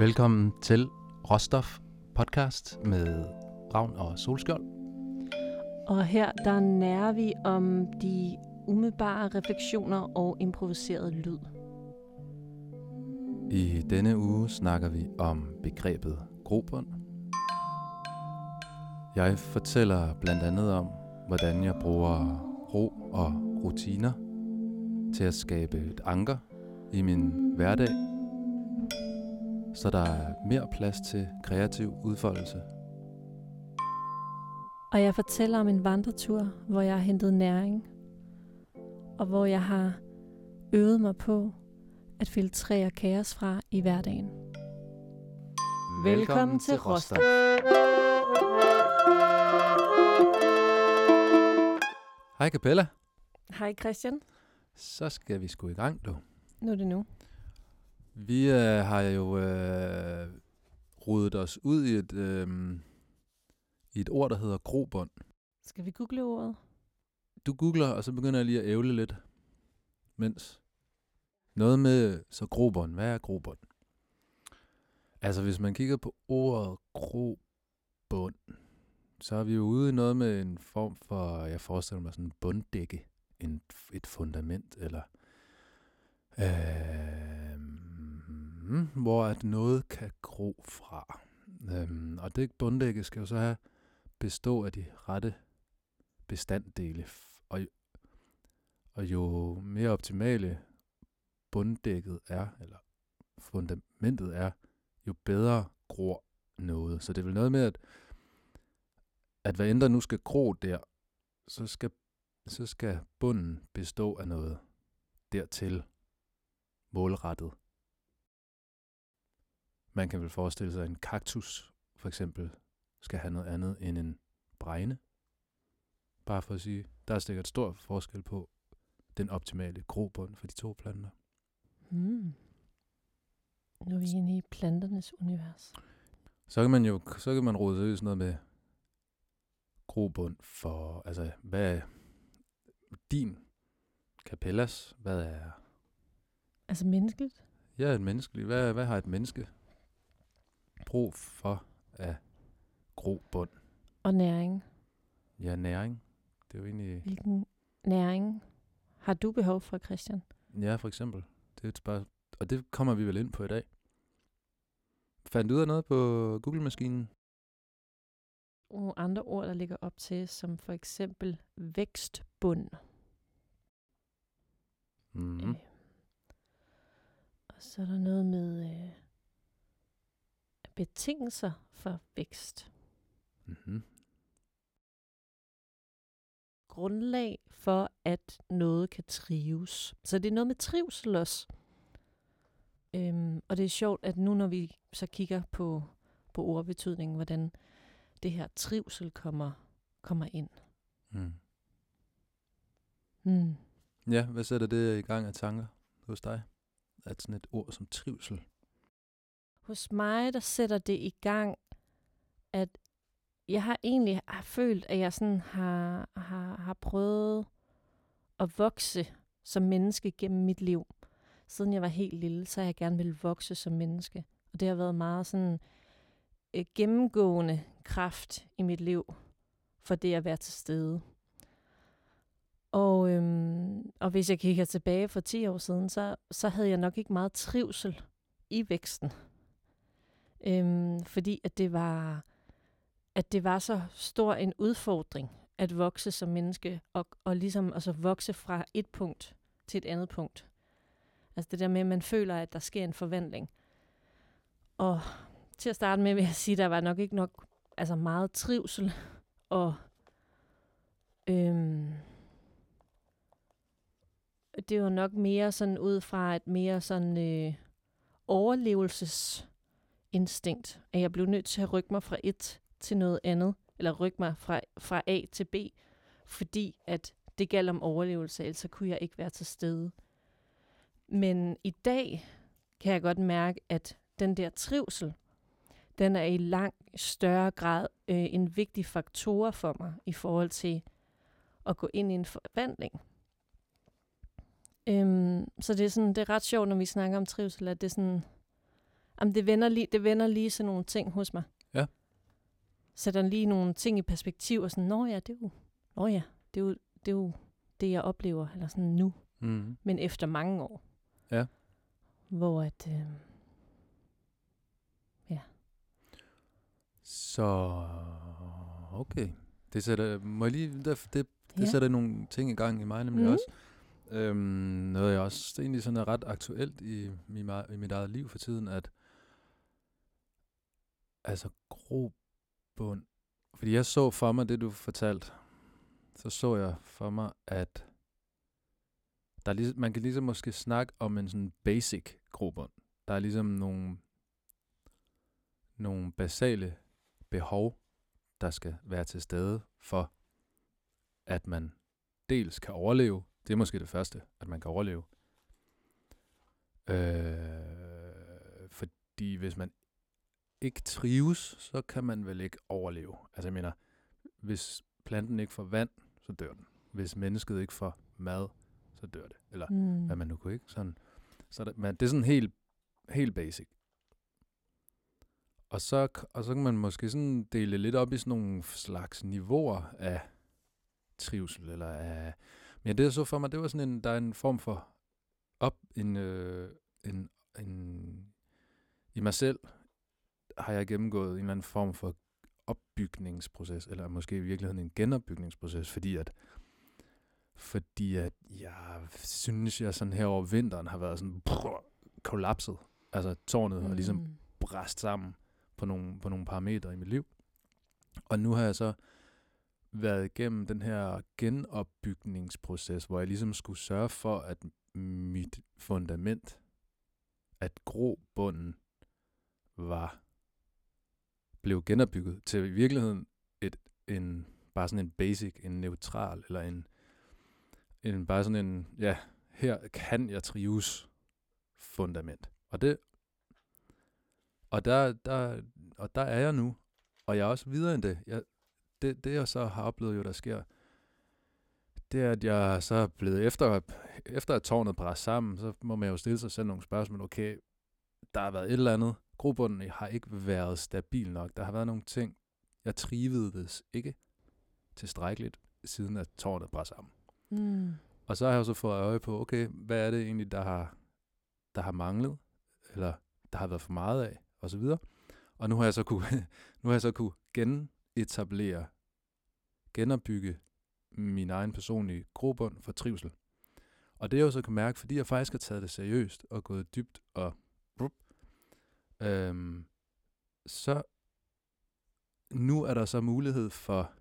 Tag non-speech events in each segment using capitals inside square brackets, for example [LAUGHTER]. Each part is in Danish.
Velkommen til Råstof podcast med Ravn og Solskjold. Og her der nærer vi om de umiddelbare refleksioner og improviseret lyd. I denne uge snakker vi om begrebet grobund. Jeg fortæller blandt andet om, hvordan jeg bruger ro og rutiner til at skabe et anker i min hverdag, så der er mere plads til kreativ udfoldelse. Og jeg fortæller om en vandretur, hvor jeg har hentet næring, og hvor jeg har øvet mig på at filtrere kaos fra i hverdagen. Velkommen til Råstof. Hej Capella. Hej Christian. Så skal vi sgu i gang, du. Nu er det nu. Vi øh, har jo øh, rodet os ud i et, øh, i et ord, der hedder grobund. Skal vi google ordet? Du googler, og så begynder jeg lige at ævle lidt. Mens. Noget med, så grobund. Hvad er grobund? Altså, hvis man kigger på ordet grobund, så er vi jo ude i noget med en form for, jeg forestiller mig sådan en bunddække, en, et fundament, eller øh, hvor at noget kan gro fra. Øhm, og det bunddække skal jo så have bestå af de rette bestanddele. Og, og jo mere optimale bunddækket er, eller fundamentet er, jo bedre gror noget. Så det er vel noget med, at, at hvad end der nu skal gro der, så skal, så skal bunden bestå af noget dertil målrettet. Man kan vel forestille sig, at en kaktus for eksempel skal have noget andet end en bregne. Bare for at sige, der er sikkert stor forskel på den optimale grobund for de to planter. Hmm. Nu er vi inde i planternes univers. Så kan man jo så kan man rode sig i sådan noget med grobund for, altså hvad er din kapellas, hvad er Altså menneskeligt? Ja, et menneskeligt. Hvad, hvad har et menneske brug for af grobund? Og næring. Ja, næring. Det er jo egentlig... Hvilken næring har du behov for, Christian? Ja, for eksempel. Det er et spørgsmål. Og det kommer vi vel ind på i dag. Fandt du ud af noget på Google-maskinen? Nogle andre ord, der ligger op til, som for eksempel vækstbund. Mm-hmm. Øh. Og så er der noget med øh, betingelser for vækst. Mm-hmm. Grundlag for, at noget kan trives. Så det er noget med trivsel også. Øhm, og det er sjovt, at nu når vi så kigger på, på ordbetydningen, hvordan det her trivsel kommer, kommer ind. Mm. Hmm. Ja, hvad sætter det i gang af tanker hos dig? At sådan et ord som trivsel. Hos mig, der sætter det i gang, at jeg har egentlig har følt, at jeg sådan har, har, har prøvet at vokse som menneske gennem mit liv. Siden jeg var helt lille, så har jeg gerne ville vokse som menneske. Og det har været meget sådan øh, gennemgående kraft i mit liv, for det at være til stede. Og, øhm, og hvis jeg kigger tilbage for 10 år siden, så, så havde jeg nok ikke meget trivsel i væksten. Øhm, fordi at det var at det var så stor en udfordring at vokse som menneske, og, og ligesom altså vokse fra et punkt til et andet punkt. Altså det der med, at man føler, at der sker en forvandling. Og til at starte med vil jeg sige, at der var nok ikke nok altså meget trivsel, og øhm, det var nok mere sådan ud fra et mere sådan øh, overlevelses instinkt, at jeg blev nødt til at rykke mig fra et til noget andet, eller rykke mig fra, fra A til B, fordi at det galt om overlevelse, ellers så kunne jeg ikke være til stede. Men i dag kan jeg godt mærke, at den der trivsel, den er i langt større grad øh, en vigtig faktor for mig i forhold til at gå ind i en forvandling. Øhm, så det er, sådan, det er ret sjovt, når vi snakker om trivsel, at det er sådan, Jamen, det vender, lige, det vender lige sådan nogle ting hos mig. Ja. Sætter lige nogle ting i perspektiv, og sådan, nå ja, det er jo, nå ja, det er jo, det, er jo det, jeg oplever, eller sådan nu, Mm. men efter mange år. Ja. Hvor at, øh, Så, okay. Det sætter, må jeg lige, det, det, det ja. sætter nogle ting i gang i mig nemlig Mhm. også. Øhm, noget jeg også egentlig sådan er ret aktuelt i, i, i mit eget liv for tiden, at altså grobund, fordi jeg så for mig det, du fortalte, så så jeg for mig, at der er ligesom, man kan ligesom måske snakke om en sådan basic grobund. Der er ligesom nogle, nogle basale behov, der skal være til stede for, at man dels kan overleve. Det er måske det første, at man kan overleve. Øh, fordi hvis man ikke trives, så kan man vel ikke overleve. Altså jeg mener, hvis planten ikke får vand, så dør den. Hvis mennesket ikke får mad, så dør det. Eller Mm. hvad man nu kunne, ikke? Sådan, så det, men det er sådan helt, helt basic. Og så, og så kan man måske sådan dele lidt op i sådan nogle slags niveauer af trivsel, eller af... Men det jeg så for mig, det var sådan en, der er en form for op, en, øh, en, en, i mig selv har jeg gennemgået en eller anden form for opbygningsproces, eller måske i virkeligheden en genopbygningsproces, fordi at fordi at jeg synes, jeg sådan her over vinteren har været sådan brrr, kollapset. Altså tårnet har ligesom Mm. bræst sammen på nogle, på nogle parametre i mit liv. Og nu har jeg så været igennem den her genopbygningsproces, hvor jeg ligesom skulle sørge for, at mit fundament, at grobunden var blev genopbygget til i virkeligheden et, en, bare sådan en basic, en neutral, eller en, en bare sådan en, ja, her kan jeg trives fundament. Og det, og der, der, og der er jeg nu, og jeg er også videre end det. Jeg, det, det jeg så har oplevet jo, der sker, det er, at jeg så er blevet efter, efter at tårnet brænder sammen, så må man jo stille sig selv nogle spørgsmål. Okay, der har været et eller andet. Grobunden har ikke været stabil nok. Der har været nogle ting, jeg trivedes ikke tilstrækkeligt, siden at tårnet brænder sammen. Mm. Og så har jeg jo så fået øje på, okay, hvad er det egentlig, der har, der har manglet, eller der har været for meget af, og så videre. Og nu har jeg så kunne, [LAUGHS] nu har jeg så kunne genetablere, genopbygge min egen personlige grobund for trivsel. Og det jeg jo så kan mærke, fordi jeg faktisk har taget det seriøst og gået dybt og øhm, så nu er der så mulighed for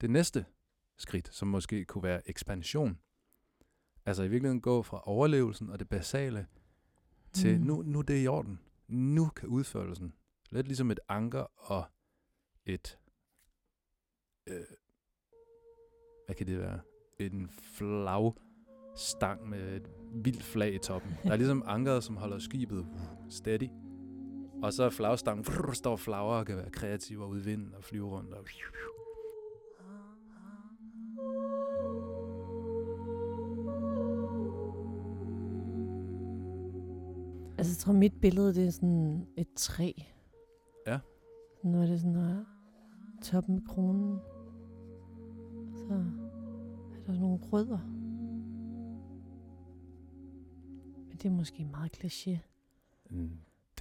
det næste skridt, som måske kunne være ekspansion. Altså i virkeligheden gå fra overlevelsen og det basale til Mm. nu, nu er det i orden. Nu kan udførelsen. Lidt ligesom et anker og et... Øh, hvad kan det være? En flagstang med et vildt flag i toppen. Der er ligesom ankeret, som holder skibet steady. Og så er flagstangen, brrr, står flagre og kan være kreative og ud i vinden og flyve rundt. Og Altså, jeg tror, mit billede, det er sådan et træ. Ja. Nu er det sådan der toppen af kronen. Så er der nogle rødder. Men det er måske meget kliché, Mm,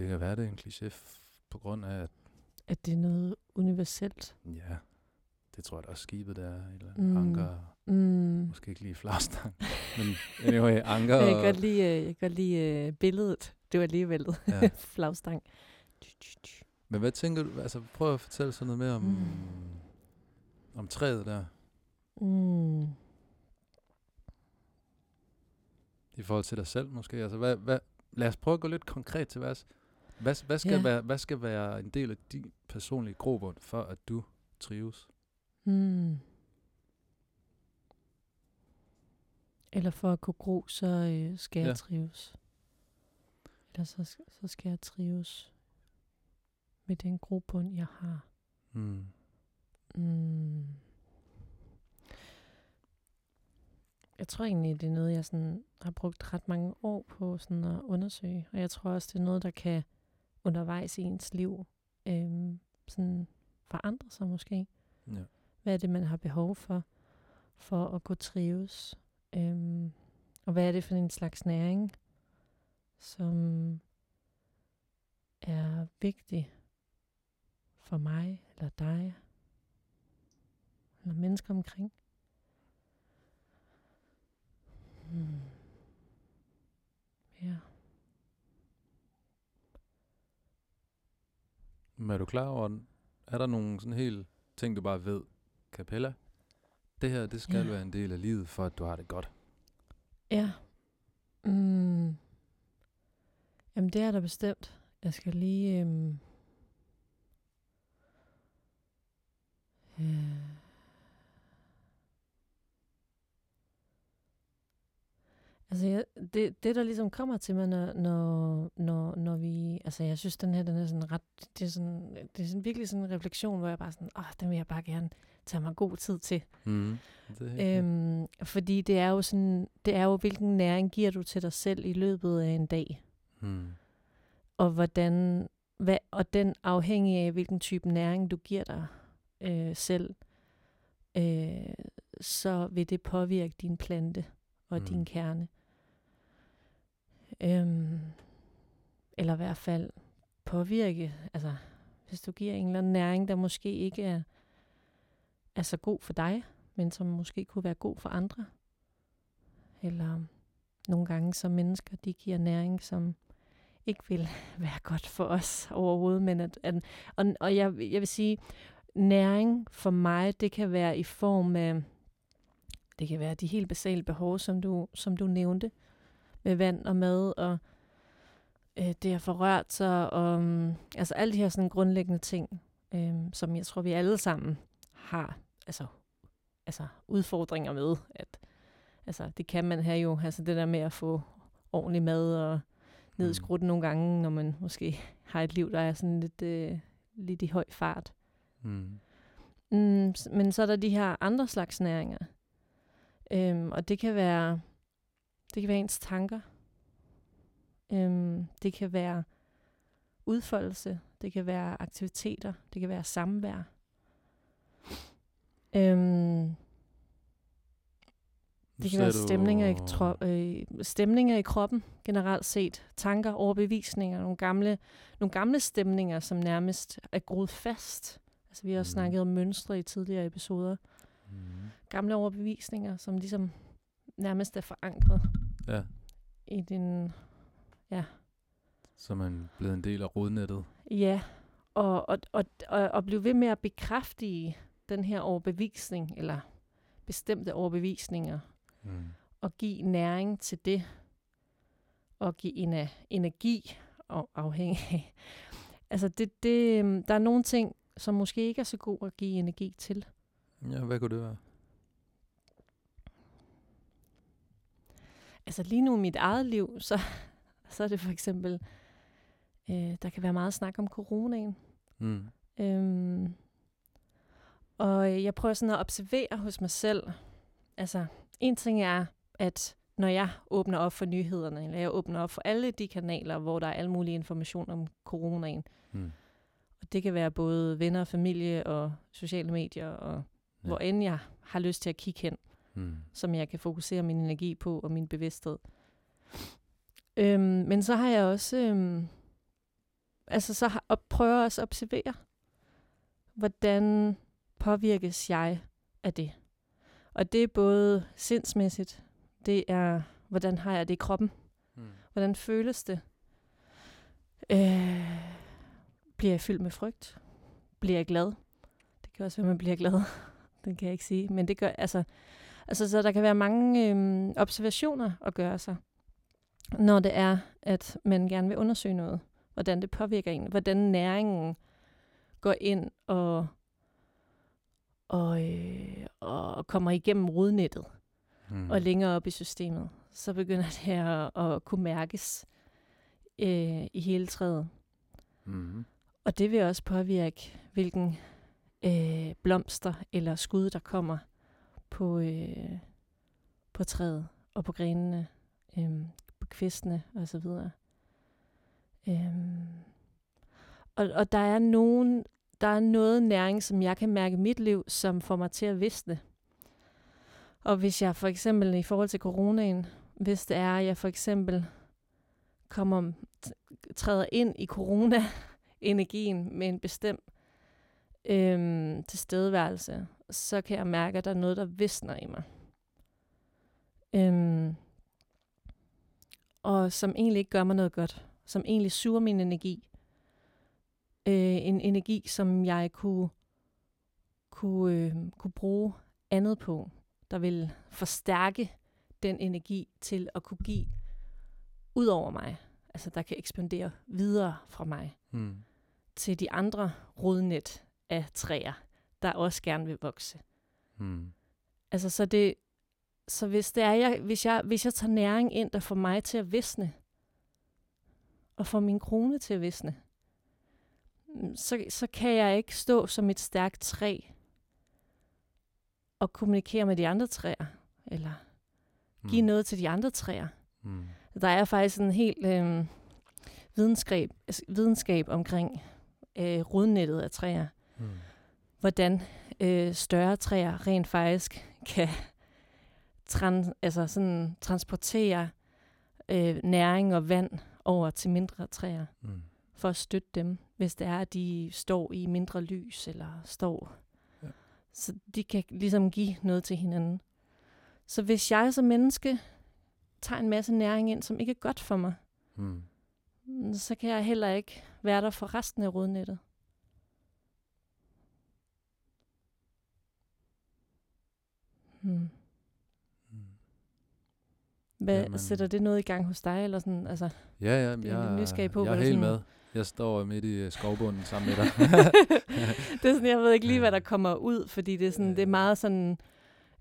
Det kan være, det er en kliché på grund af, at at det er noget universelt. ja, det tror jeg da også skibet der er. Eller Mm. anker. Mm. Måske ikke lige flagstang. Men anyway, anker Jeg kan godt lide, øh, jeg kan godt lide uh, billedet. Det var alligevel Ja. [LAUGHS] flagstang. Men hvad tænker du? Altså, prøv at fortælle sådan noget mere om, Mm. om træet der. Mm. I forhold til dig selv måske. Altså, hvad, hvad, lad os prøve at gå lidt konkret til værds. Hvad, hvad, skal Ja. være, hvad skal være en del af din personlige grobund, for at du trives? Mm. Eller for at kunne gro, så øh, skal jeg Ja. trives. Eller så, så skal jeg trives med den grobund, jeg har. Mm. Mm. Jeg tror egentlig, det er noget, jeg sådan har brugt ret mange år på sådan at undersøge. Og jeg tror også, det er noget, der kan undervejs i ens liv øhm, sådan forandrer sig måske. Ja. Hvad er det, man har behov for, for at kunne trives? Øhm, og hvad er det for en slags næring, som er vigtig for mig eller dig eller mennesker omkring? Hmm. Ja. Men er du klar over, er der nogle sådan helt ting, du bare ved, Capella, det her, det skal Ja. være en del af livet, for at du har det godt. Ja. Mm. Jamen, det er der bestemt. Jeg skal lige... Øhm, øh, altså, jeg, det, det, der ligesom kommer til mig, når, når, når, når vi... Altså, jeg synes, den her, den er sådan ret... Det er, sådan, det er sådan virkelig sådan en refleksion, hvor jeg bare sådan, åh, den vil jeg bare gerne tage mig god tid til. Mm. Det. Øhm, fordi det er jo sådan, det er jo, hvilken næring giver du til dig selv i løbet af en dag. mm. Og hvordan, hvad, og den afhængig af, hvilken type næring du giver dig øh, selv, øh, så vil det påvirke din plante og Mm. mm. din kerne. Øhm, eller i hvert fald påvirke, altså hvis du giver en eller anden næring, der måske ikke er, er så god for dig, men som måske kunne være god for andre. Eller nogle gange som mennesker, de giver næring, som ikke vil [LAUGHS] være godt for os overhovedet. Men at, at, og og jeg, jeg vil sige, næring for mig, det kan være i form af, det kan være de helt basale behov, som du, som du nævnte, med vand og mad og øh, det at få rørt sig, og um, altså alle de her sådan grundlæggende ting, øh, som jeg tror, vi alle sammen har altså, altså udfordringer med. At, altså, det kan man have jo, altså det der med at få ordentlig mad og nedskrudt mm. nogle gange, når man måske har et liv, der er sådan lidt, øh, lidt i høj fart. Mm. Mm, men så er der de her andre slags næringer. Øhm, og det kan være det kan være ens tanker. Øhm, det kan være udfoldelse. Det kan være aktiviteter. Det kan være samvær. Øhm, det kan være stemninger i, tro, øh, stemninger i kroppen generelt set. Tanker, overbevisninger, nogle gamle, nogle gamle stemninger, som nærmest er groet fast. Altså, vi har også Mhm. snakket om mønstre i tidligere episoder. Mm. Gamle overbevisninger, som ligesom nærmest er forankret Ja, i din... så er man blevet en del af rodnettet. Ja, og, og, og, og, og blive ved med at bekræfte den her overbevisning, eller bestemte overbevisninger, Mm. og give næring til det, og give en energi og afhængig af. Altså, det, det, øhm, der er nogle ting, som måske ikke er så god at give energi til. Ja, hvad kunne det være? Altså lige nu i mit eget liv, så, så er det for eksempel, øh, der kan være meget snak om coronaen. Mm. Øhm, og jeg prøver sådan at observere hos mig selv. Altså, en ting er, at når jeg åbner op for nyhederne, eller jeg åbner op for alle de kanaler, hvor der er al mulig information om coronaen, Mm. og det kan være både venner, familie og sociale medier, og Ja. ja. hvor end jeg har lyst til at kigge hen, Mm. Som jeg kan fokusere min energi på og min bevidsthed. Øhm, men så har jeg også, øhm, altså så har, og prøver også at observere, hvordan påvirkes jeg af det. Og det er både sindsmæssigt, det er, hvordan har jeg det i kroppen, Mm. hvordan føles det, øh, bliver jeg fyldt med frygt, bliver jeg glad, det kan også være, man bliver glad, [LAUGHS] det kan jeg ikke sige, men det gør, altså, altså så der kan være mange øhm, observationer at gøre sig, når det er, at man gerne vil undersøge noget, hvordan det påvirker en, hvordan næringen går ind og, og, øh, og kommer igennem rodnettet Mm. og længere op i systemet. Så begynder [LAUGHS] det at, at kunne mærkes øh, i hele træet. Mm. Og det vil også påvirke, hvilken øh, blomster eller skud, der kommer på, øh, på træet og på grenene, øh, på kvistene og så videre. Øh, Og, og der er nogen, der er noget næring, som jeg kan mærke i mit liv, som får mig til at visne. Og hvis jeg for eksempel i forhold til coronaen, hvis det er, at jeg for eksempel kommer, træder ind i corona-energien med en bestemt øhm, tilstedeværelse, så kan jeg mærke, at der er noget, der visner i mig. Øhm, og som egentlig ikke gør mig noget godt. Som egentlig suger min energi. Øh, en energi, som jeg kunne, kunne, øh, kunne bruge andet på, der vil forstærke den energi til at kunne give ud over mig. Altså, der kan ekspandere videre fra mig Mm. til de andre rodnet af træer, der også gerne vil vokse. Mm. Altså, så det, så hvis det er, jeg, hvis jeg, hvis jeg tager næring ind, der får mig til at visne, og får min krone til at visne, så, så kan jeg ikke stå som et stærkt træ og kommunikere med de andre træer, eller give Mm. noget til de andre træer. Mm. Der er faktisk en helt øh, videnskab, altså, videnskab omkring øh, rodnettet af træer. Mm. Hvordan øh, større træer rent faktisk kan trans, altså sådan, transportere øh, næring og vand over til mindre træer, Mm. for at støtte dem, hvis det er, at de står i mindre lys, eller står. Ja. Så de kan ligesom give noget til hinanden. Så hvis jeg som menneske tager en masse næring ind, som ikke er godt for mig, Mm. mm, så kan jeg heller ikke være der for resten af rodnettet. Hmm. Mm. Hvad, Jamen-. Sætter det noget i gang hos dig? Eller sådan? Altså, Ja, ja, er jeg nysgerrig på, jeg er helt sådan- med. Jeg står midt i øh, skovbunden sammen med dig. [LAUGHS] det er sådan, jeg ved ikke lige, hvad der kommer ud, fordi det er, sådan, det er meget sådan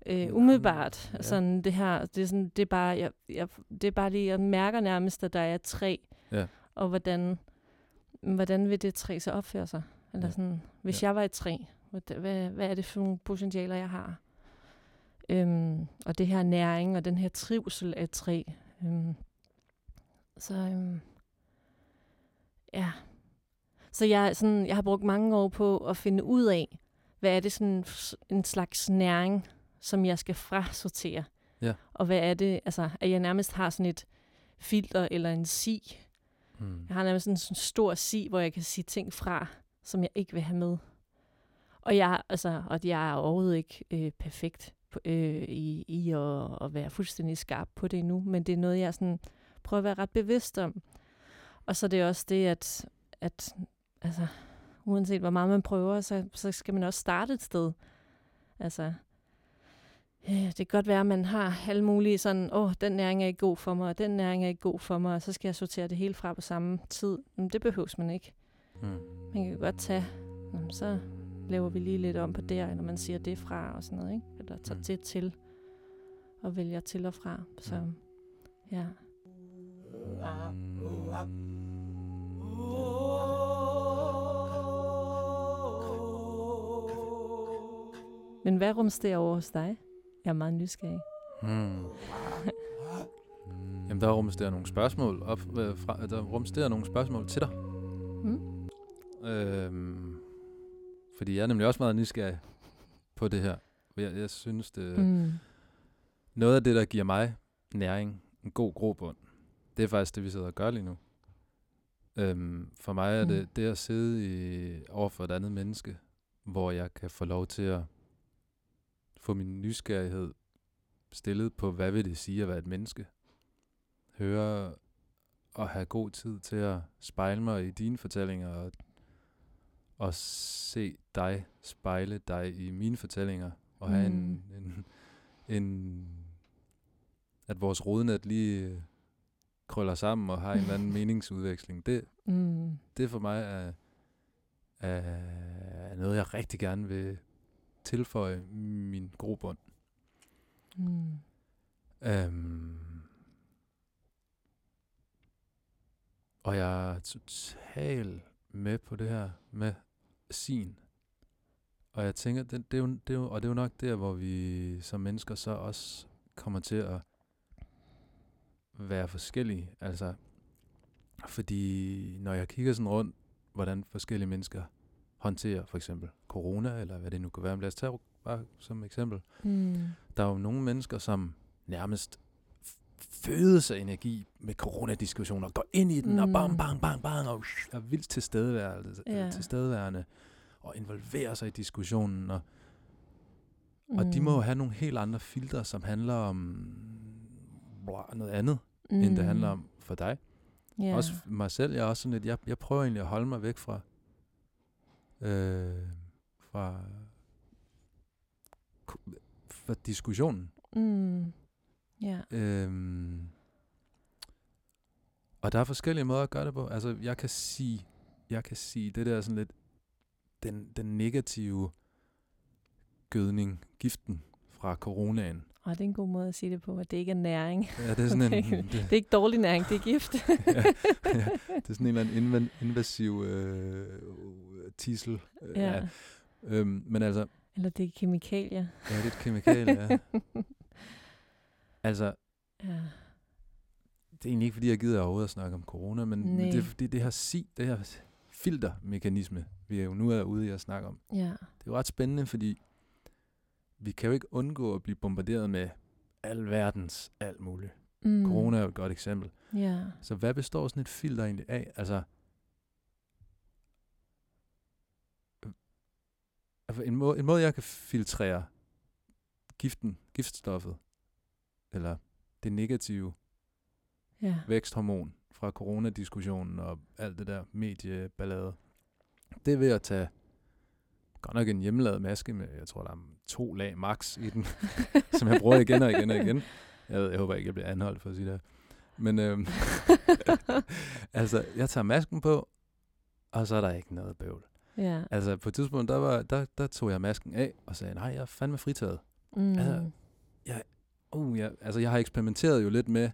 øh, umiddelbart. Ja. Sådan det her, det er, sådan, det er bare, jeg, jeg, det er bare lige, jeg mærker nærmest, at der er træ, Ja. og hvordan, hvordan vil det træ så opføre sig? Eller Ja. sådan, hvis Ja. jeg var et træ, hvad, hvad, hvad er det for nogle potentialer, jeg har? Øhm, og det her næring og den her trivsel af træ. Øhm, så øhm, ja, så jeg, sådan, jeg har brugt mange år på at finde ud af, hvad er det sådan en slags næring, som jeg skal frasortere. Ja. Og hvad er det, altså at jeg nærmest har sådan et filter eller en si. mm. Jeg har nærmest sådan en stor si, hvor jeg kan sige ting fra, som jeg ikke vil have med. Og jeg, altså, og jeg er overhovedet ikke øh, perfekt øh, i, i at, at være fuldstændig skarp på det endnu, men det er noget, jeg sådan prøver at være ret bevidst om. Og så er det også det, at, at altså, uanset hvor meget man prøver, så, så skal man også starte et sted. Altså, øh, det kan godt være, at man har alle mulige sådan, åh, oh, den næring er ikke god for mig, og den næring er ikke god for mig, og så skal jeg sortere det hele fra på samme tid. Men det behøves man ikke. Mm. Man kan jo godt tage, "Nå, men så laver vi lige lidt om på det, eller man siger det fra og sådan noget, ikke? Eller tager Mm. det til og vælger til og fra. Så Mm. ja. Men hvad rumsterer over hos dig? Jeg er meget nysgerrig. Mm. [LAUGHS] Jamen, der rumsterer nogle spørgsmål op, øh, fra, der rumsterer nogle spørgsmål til dig. Mm? Øhm, fordi jeg er nemlig også meget nysgerrig på det her. Jeg, jeg synes, det, Mm. noget af det, der giver mig næring, en god grobund, det er faktisk det, vi sidder og gør lige nu. Øhm, for mig er det Mm. det at sidde i, over for et andet menneske, hvor jeg kan få lov til at få min nysgerrighed stillet på, hvad vil det sige at være et menneske. Høre og have god tid til at spejle mig i dine fortællinger og, og se dig spejle dig i mine fortællinger og have en, en, en at vores rodnet lige øh, krøller sammen og har en eller anden [LAUGHS] meningsudveksling. Det, Mm. det for mig er, er noget, jeg rigtig gerne vil tilføje min grobund. Mm. Øhm, og jeg er totalt med på det her med sin. Og jeg tænker, det, det, er jo, det, er jo, og det er jo nok der, hvor vi som mennesker så også kommer til at være forskellige. Altså, fordi når jeg kigger sådan rundt hvordan forskellige mennesker håndterer for eksempel corona, eller hvad det nu kan være. Men lad os tage bare som eksempel. Mm. Der er jo nogle mennesker, som nærmest fødes af energi med coronadiskussioner, går ind i den, mm. og Mm. bang, bang, bang, bang, og er vildt tilstedeværende, Ja. ja. tilstedeværende og involverer sig i diskussionen. Og, Mm. og de må jo have nogle helt andre filtre, som handler om noget andet, mm. end det handler om for dig. Yeah. Også mig selv, jeg er også sådan lidt, jeg, jeg prøver egentlig at holde mig væk fra, øh, fra, fra diskussionen. Mm. Ja. Øhm, og der er forskellige måder at gøre det på. Altså, jeg kan sige, jeg kan sige det der sådan lidt, den, den negative gødning, giften fra coronaen. Og det er en god måde at sige det på, at det ikke er næring. Ja, det er sådan [LAUGHS] en, Det- det, er ikke dårlig næring, det er gift. [LAUGHS] ja, ja, det er sådan en eller anden inva- invasiv øh, tissel. Øh, ja. Øhm, men altså, Eller det er kemikalier. ja, det er et kemikalie, ja. [LAUGHS] Altså, ja. det er egentlig ikke, fordi jeg gider overhovedet at snakke om corona, men, men det er fordi det her si, det her filtermekanisme, vi er jo nu er ude i at snakke om. Ja. Det er jo ret spændende, fordi vi kan jo ikke undgå at blive bombarderet med al verdens alt muligt. Mm. Corona er jo et godt eksempel. Ja. Så hvad består sådan et filter egentlig af? Altså, altså en, måde, en måde, jeg kan filtrere giften, giftstoffet, eller det negative Ja. væksthormon fra coronadiskussionen og alt det der medieballade, det er ved at tage godt nok en hjemmelavet maske med, jeg tror, der er to lag max i den, [LAUGHS] som jeg bruger igen og igen og igen. Jeg, ved, jeg håber ikke, jeg bliver anholdt for at sige det. Men øhm, [LAUGHS] altså, jeg tager masken på, og så er der ikke noget bøvl. ja. Altså, på et tidspunkt, der, var, der, der tog jeg masken af og sagde, nej, jeg er fandme fritaget. Mm. Altså, Uh, jeg, altså, jeg har eksperimenteret jo lidt med,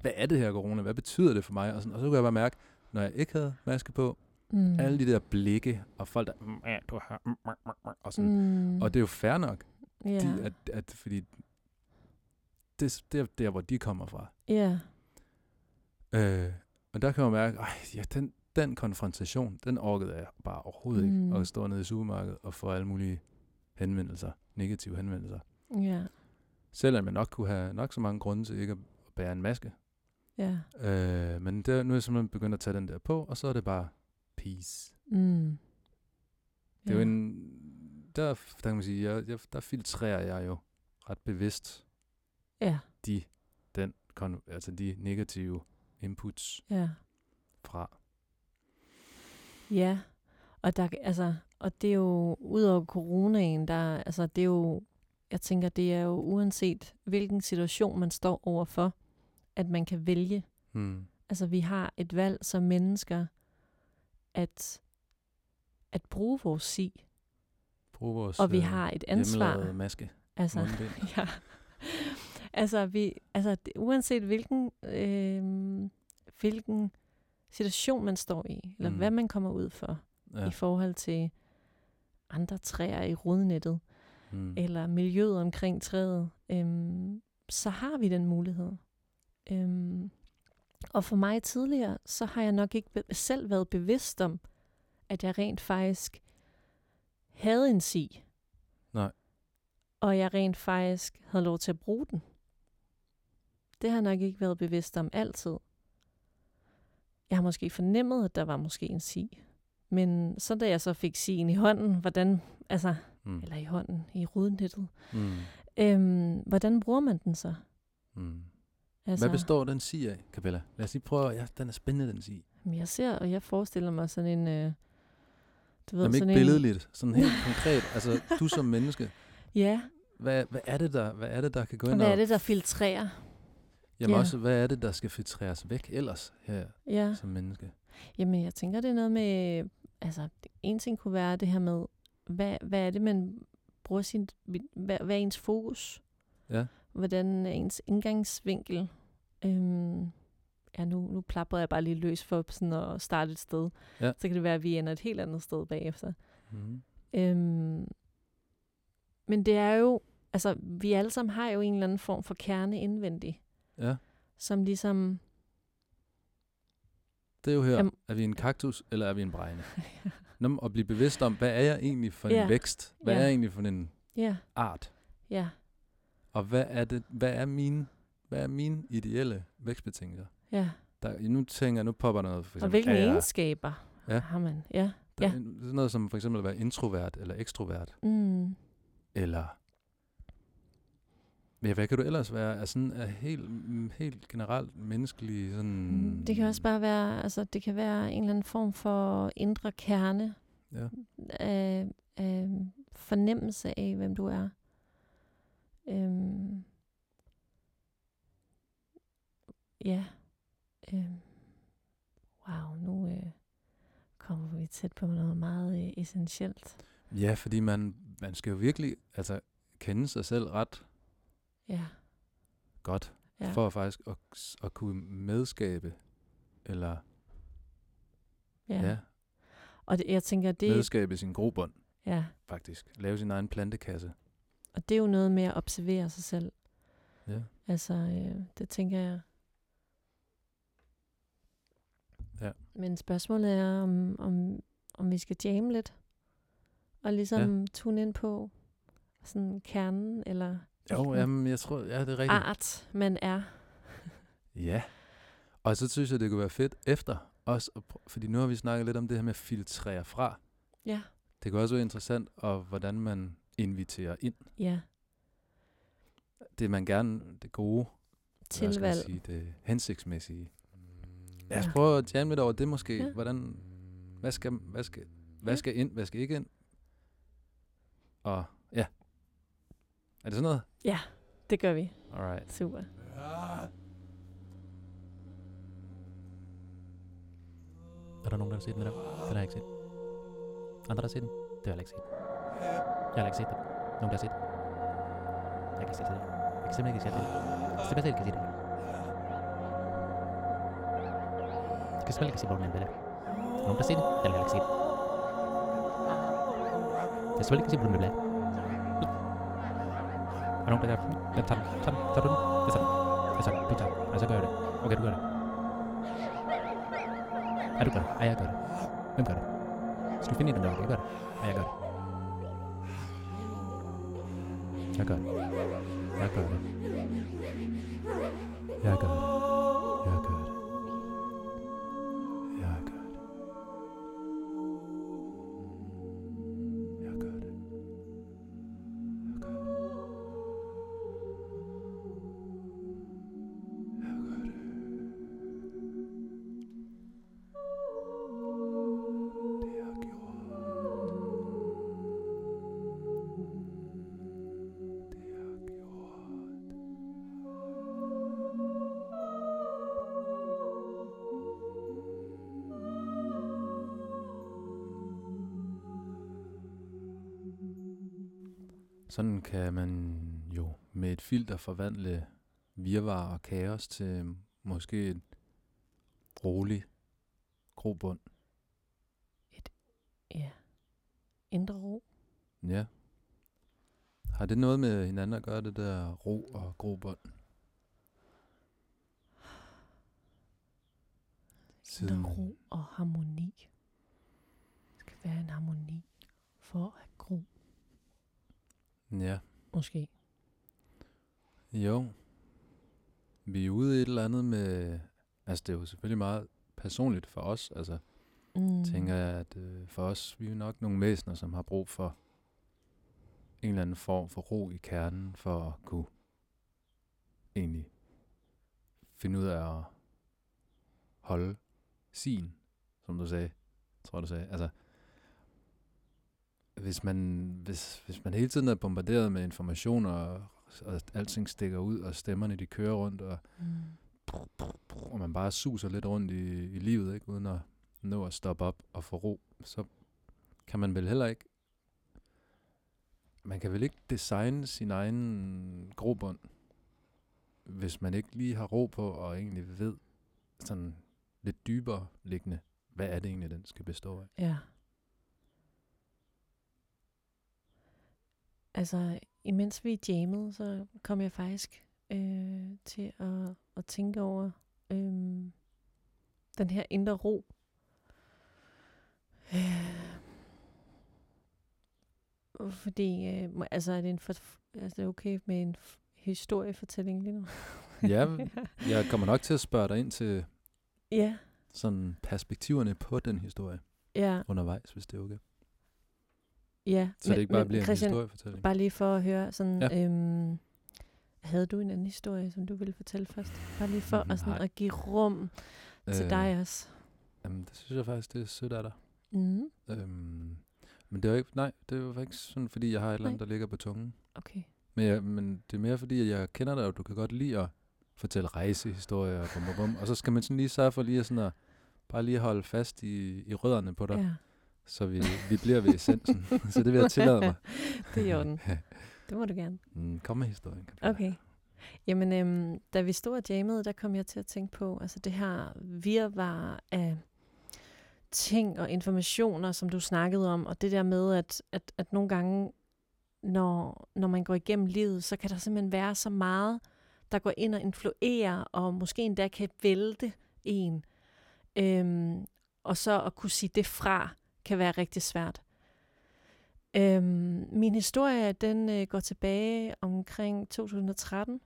hvad er det her corona? Hvad betyder det for mig? Og, sådan, og så kunne jeg bare mærke, når jeg ikke havde maske på, mm. alle de der blikke, og folk der, mm, ja, du har, mm, mm, og sådan. Mm. Og det er jo fair nok, ja. de, at, at, fordi det, det er der, hvor de kommer fra. ja. Øh, og der kan man mærke, ej, ja, den, den konfrontation, den orkede jeg bare overhovedet mm. Ikke. At stå nede i supermarkedet og få alle mulige henvendelser, negative henvendelser. Ja. Selvom jeg nok kunne have nok så mange grunde til ikke at bære en maske. Ja. Øh, men der, nu er jeg simpelthen begyndt at tage den der på, og så er det bare peace. Mm. Det er jo en, der, der kan man sige, jeg, jeg, der filtrerer jeg jo ret bevidst Ja. de, den, altså de negative inputs Ja. fra. Ja, og der, altså, og det er jo, udover coronaen, der, altså, det er jo, jeg tænker, det er jo uanset hvilken situation man står overfor, at man kan vælge. Hmm. Altså, vi har et valg som mennesker, at, at bruge vores si, Brug vores og vi øh, har et ansvar. maske. Altså, mundbind. [LAUGHS] ja. Altså, vi, altså det, uanset hvilken, øh, hvilken situation man står i, eller mm. Hvad man kommer ud for. Ja. i forhold til andre træer i rodnettet, Hmm. eller miljøet omkring træet, øhm, så har vi den mulighed. Øhm, og for mig tidligere, så har jeg nok ikke be- selv været bevidst om, at jeg rent faktisk havde en si. Nej. Og jeg rent faktisk havde lov til at bruge den. Det har jeg nok ikke været bevidst om altid. Jeg har måske fornemmet, at der var måske en si. Men så da jeg så fik sien i hånden, hvordan, altså, Mm. eller i hånden, i rodnettet, Mm. øhm, hvordan bruger man den så? Mm. Altså, Hvad består den sig af, Capella? Lad os lige prøve. Ja, den er spændende, den sig. Jamen, jeg ser, og jeg forestiller mig sådan en, øh, du ved, Jamen ikke sådan billedligt, sådan helt [LAUGHS] konkret. Altså, du som menneske, en, ja, hvad, hvad, er det, der, hvad er det, der kan gå ind hvad og... er det, der filtrerer? Jamen Ja. også, hvad er det, der skal filtreres væk ellers her Ja, som menneske? jamen jeg tænker, det er noget med, altså en ting kunne være det her med, hvad, hvad er det, man bruger sin, hvad, hvad er ens fokus? Ja. Hvordan er ens indgangsvinkel? Øhm, ja, nu, nu plapper jeg bare lige løs for sådan at starte et sted. Ja. Så kan det være, at vi ender et helt andet sted bagefter. Mm. Øhm, men det er jo, altså vi alle sammen har jo en eller anden form for kerne indvendig, Ja. som ligesom Det er jo her. Jamen- er vi en kaktus, eller er vi en bregne? [LAUGHS] Nå, at blive bevidst om, hvad er jeg egentlig for en Ja. vækst? Hvad Ja. er jeg egentlig for en Ja, art? ja, Og hvad er det? Hvad er mine, hvad er mine ideelle vækstbetingelser? ja. Der, nu tænker jeg, nu popper noget. For Og eksempel, hvilke er jeg- egenskaber Ja. har man? Ja, Der ja. er en- sådan noget som for eksempel at være introvert eller ekstrovert. Mm. Eller ja, hvad kan du ellers være? Er sådan er helt, mm, helt generelt menneskelig sådan... Mm, Det kan også bare være, altså det kan være en eller anden form for indre kerne Ja. af, af fornemmelse af, hvem du er. Øhm, ja. Øhm, wow, nu øh, kommer vi tæt på noget meget øh, essentielt. ja, fordi man, man skal jo virkelig altså, kende sig selv ret Ja, godt, ja. for faktisk at, at kunne medskabe, eller ja. ja. ja. Og det, jeg tænker, det, medskabe sin grobund, ja, faktisk. Lave sin egen plantekasse. og det er jo noget med at observere sig selv. Ja. Altså, øh, det tænker jeg. Ja. Men spørgsmålet er, om, om, om vi skal jamme lidt, og ligesom ja. tune ind på sådan kernen, eller Jo, jamen, jeg tror, ja, det er rigtigt. art man er. [LAUGHS] Ja. Og så synes jeg, det kunne være fedt efter også, pr- fordi nu har vi snakket lidt om det her med at filtrere fra. Ja, Det kan også være interessant, og hvordan man inviterer ind. ja. Det man gerne, det gode, hvad skal Tilvalg. sige, det hensigtsmæssige. Lad os Ja. prøve at jamme lidt over det måske. Ja. Hvordan, hvad skal, hvad skal, hvad Ja. skal ind, hvad skal ikke ind? Og ja. Er det sådan noget? Ja, det gør vi. Alright. Super. Er der nogen, der har set den der? Den har jeg ikke set. Andre, der har set den? Det har jeg ikke set. Jeg har ikke set den. Nogen, der har set den? Jeg kan ikke se det. Jeg kan simpelthen ikke se det. Jeg kan simpelthen ikke se det. Jeg kan simpelthen ikke se, hvor den er. Nogen, der har set den? Jeg har ikke set den. Jeg kan simpelthen ikke se, hvor den er. Anong pesan, pesan, pesan, turun, pesan, pesan, pesan, rasa oke gue ada. Mem ini ayak. ayak, ya kan, ya kan. Kan man jo med et filter forvandle virvar og kaos til måske en rolig grobund. Ja. Indre ro. Ja. Har det noget med hinanden at gøre, det der ro og grobund? Indre ro og harmoni. Det skal være en harmoni for at gro. Ja. Måske. Jo. Vi er ude i et eller andet med... Altså, det er jo selvfølgelig meget personligt for os. Altså, Mm. tænker jeg, at øh, for os, vi er nok nogle væsener, som har brug for en eller anden form for ro i kernen, for at kunne egentlig finde ud af at holde sin, som du sagde, tror du sagde. Altså, hvis man, hvis, hvis man hele tiden er bombarderet med informationer, og, og alting stikker ud, og stemmerne de kører rundt, og, Mm. og man bare suser lidt rundt i, i livet, ikke, uden at nå at stoppe op og få ro, så kan man vel heller ikke, man kan vel ikke designe sin egen grobund, hvis man ikke lige har ro på og egentlig ved sådan lidt dybere liggende, hvad er det egentlig, den skal bestå af. Ja. Altså, imens vi jammede, så kom jeg faktisk øh, til at, at tænke over øh, den her indre ro. Øh, fordi, øh, altså er det, en for, altså, det er okay med en historiefortælling lige nu? Ja, [LAUGHS] jeg kommer nok til at spørge dig ind til ja, sådan perspektiverne på den historie ja, undervejs, hvis det er okay. Ja. Så det ikke bare bliver en Christian, historiefortælling. Bare lige for at høre, sådan, Ja. øhm, havde du en anden historie, som du ville fortælle først? Bare lige for at, sådan, Nej. at give rum til Øh, dig også. Jamen, det synes jeg faktisk, det er sødt af dig. Mm, Øhm, men det var ikke, nej, det var ikke sådan, fordi jeg har et eller andet, der ligger på tungen. okay. Men, jeg, men det er mere fordi, at jeg kender dig, og du kan godt lide at fortælle rejsehistorier og bum, bum, bum. Og så skal man sådan lige sørge for lige at, sådan at bare lige holde fast i, i rødderne på dig, ja. Så vi, vi bliver ved essensen. [LAUGHS] så det vil jeg tillade mig. [LAUGHS] det er i orden. Det må du gerne. Mm, Kom med historien. Du Okay. Jamen, øhm, da vi stod og jammede, der kom jeg til at tænke på, altså det her virvar af ting og informationer, som du snakkede om, og det der med, at, at, at nogle gange, når, når man går igennem livet, så kan der simpelthen være så meget, der går ind og influerer, og måske endda kan vælte en. Øhm, og så at kunne sige det fra, kan være rigtig svært. Øhm, min historie, den øh, går tilbage omkring 2013,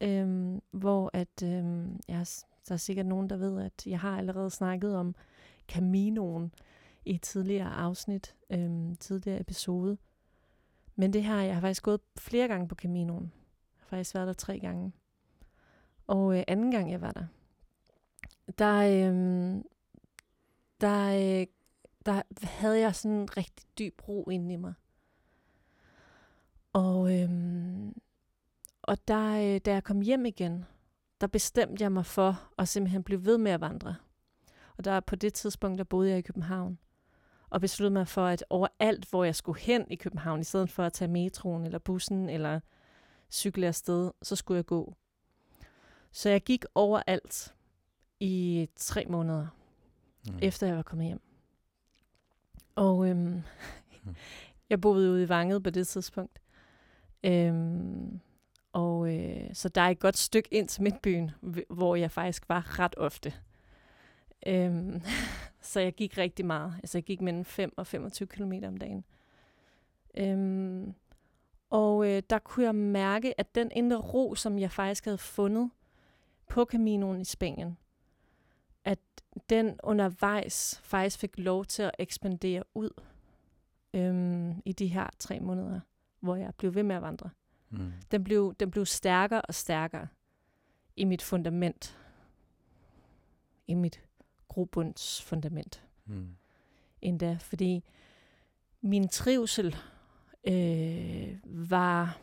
øhm, hvor at, øhm, jeg, der er sikkert nogen, der ved, at jeg har allerede snakket om Caminoen i et tidligere afsnit, øhm, tidligere episode. Men det her, jeg har faktisk gået flere gange på Caminoen. Jeg har faktisk været der tre gange. Og øh, anden gang, jeg var der, der, øh, der, øh, der havde jeg sådan en rigtig dyb ro inde i mig. Og, øhm, og der, øh, da jeg kom hjem igen, der bestemte jeg mig for at simpelthen blive ved med at vandre. Og der på det tidspunkt, der boede jeg i København. Og besluttede mig for, at overalt, hvor jeg skulle hen i København, i stedet for at tage metroen eller bussen eller cykle afsted, så skulle jeg gå. Så jeg gik overalt i tre måneder Mm. efter jeg var kommet hjem. Og øhm, [LAUGHS] jeg boede ude i Vanget på det tidspunkt. Øhm, og øh, så der er et godt stykke ind til midtbyen, hv- hvor jeg faktisk var ret ofte. Øhm, [LAUGHS] så jeg gik rigtig meget. Altså jeg gik mellem 5 og 25 km om dagen. Øhm, og øh, der kunne jeg mærke, at den indre ro, som jeg faktisk havde fundet på Caminoen i Spanien, at den undervejs faktisk fik lov til at ekspandere ud øhm, i de her tre måneder, hvor jeg blev ved med at vandre. Mm. Den blev, den blev stærkere og stærkere i mit fundament. I mit grobundsfundament Mm. endda, fordi min trivsel øh, var,